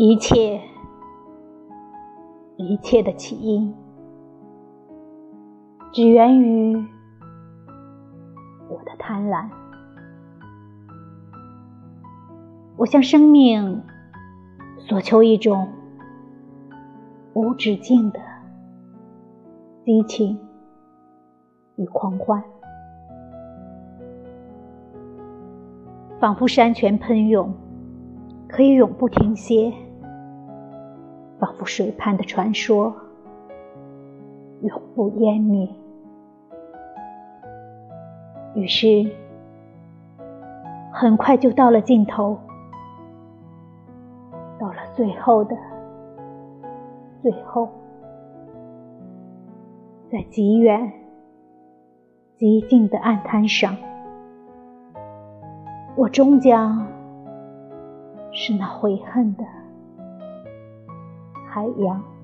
一切，一切的起因，只源于我的贪婪。我向生命索求一种无止境的激情与狂欢，仿佛山泉喷涌，可以永不停歇；仿佛水畔的传说，永不湮灭。于是，很快就到了尽头。到了最后的最后，在极远、极静的岸滩上，我终将是那悔恨的海洋。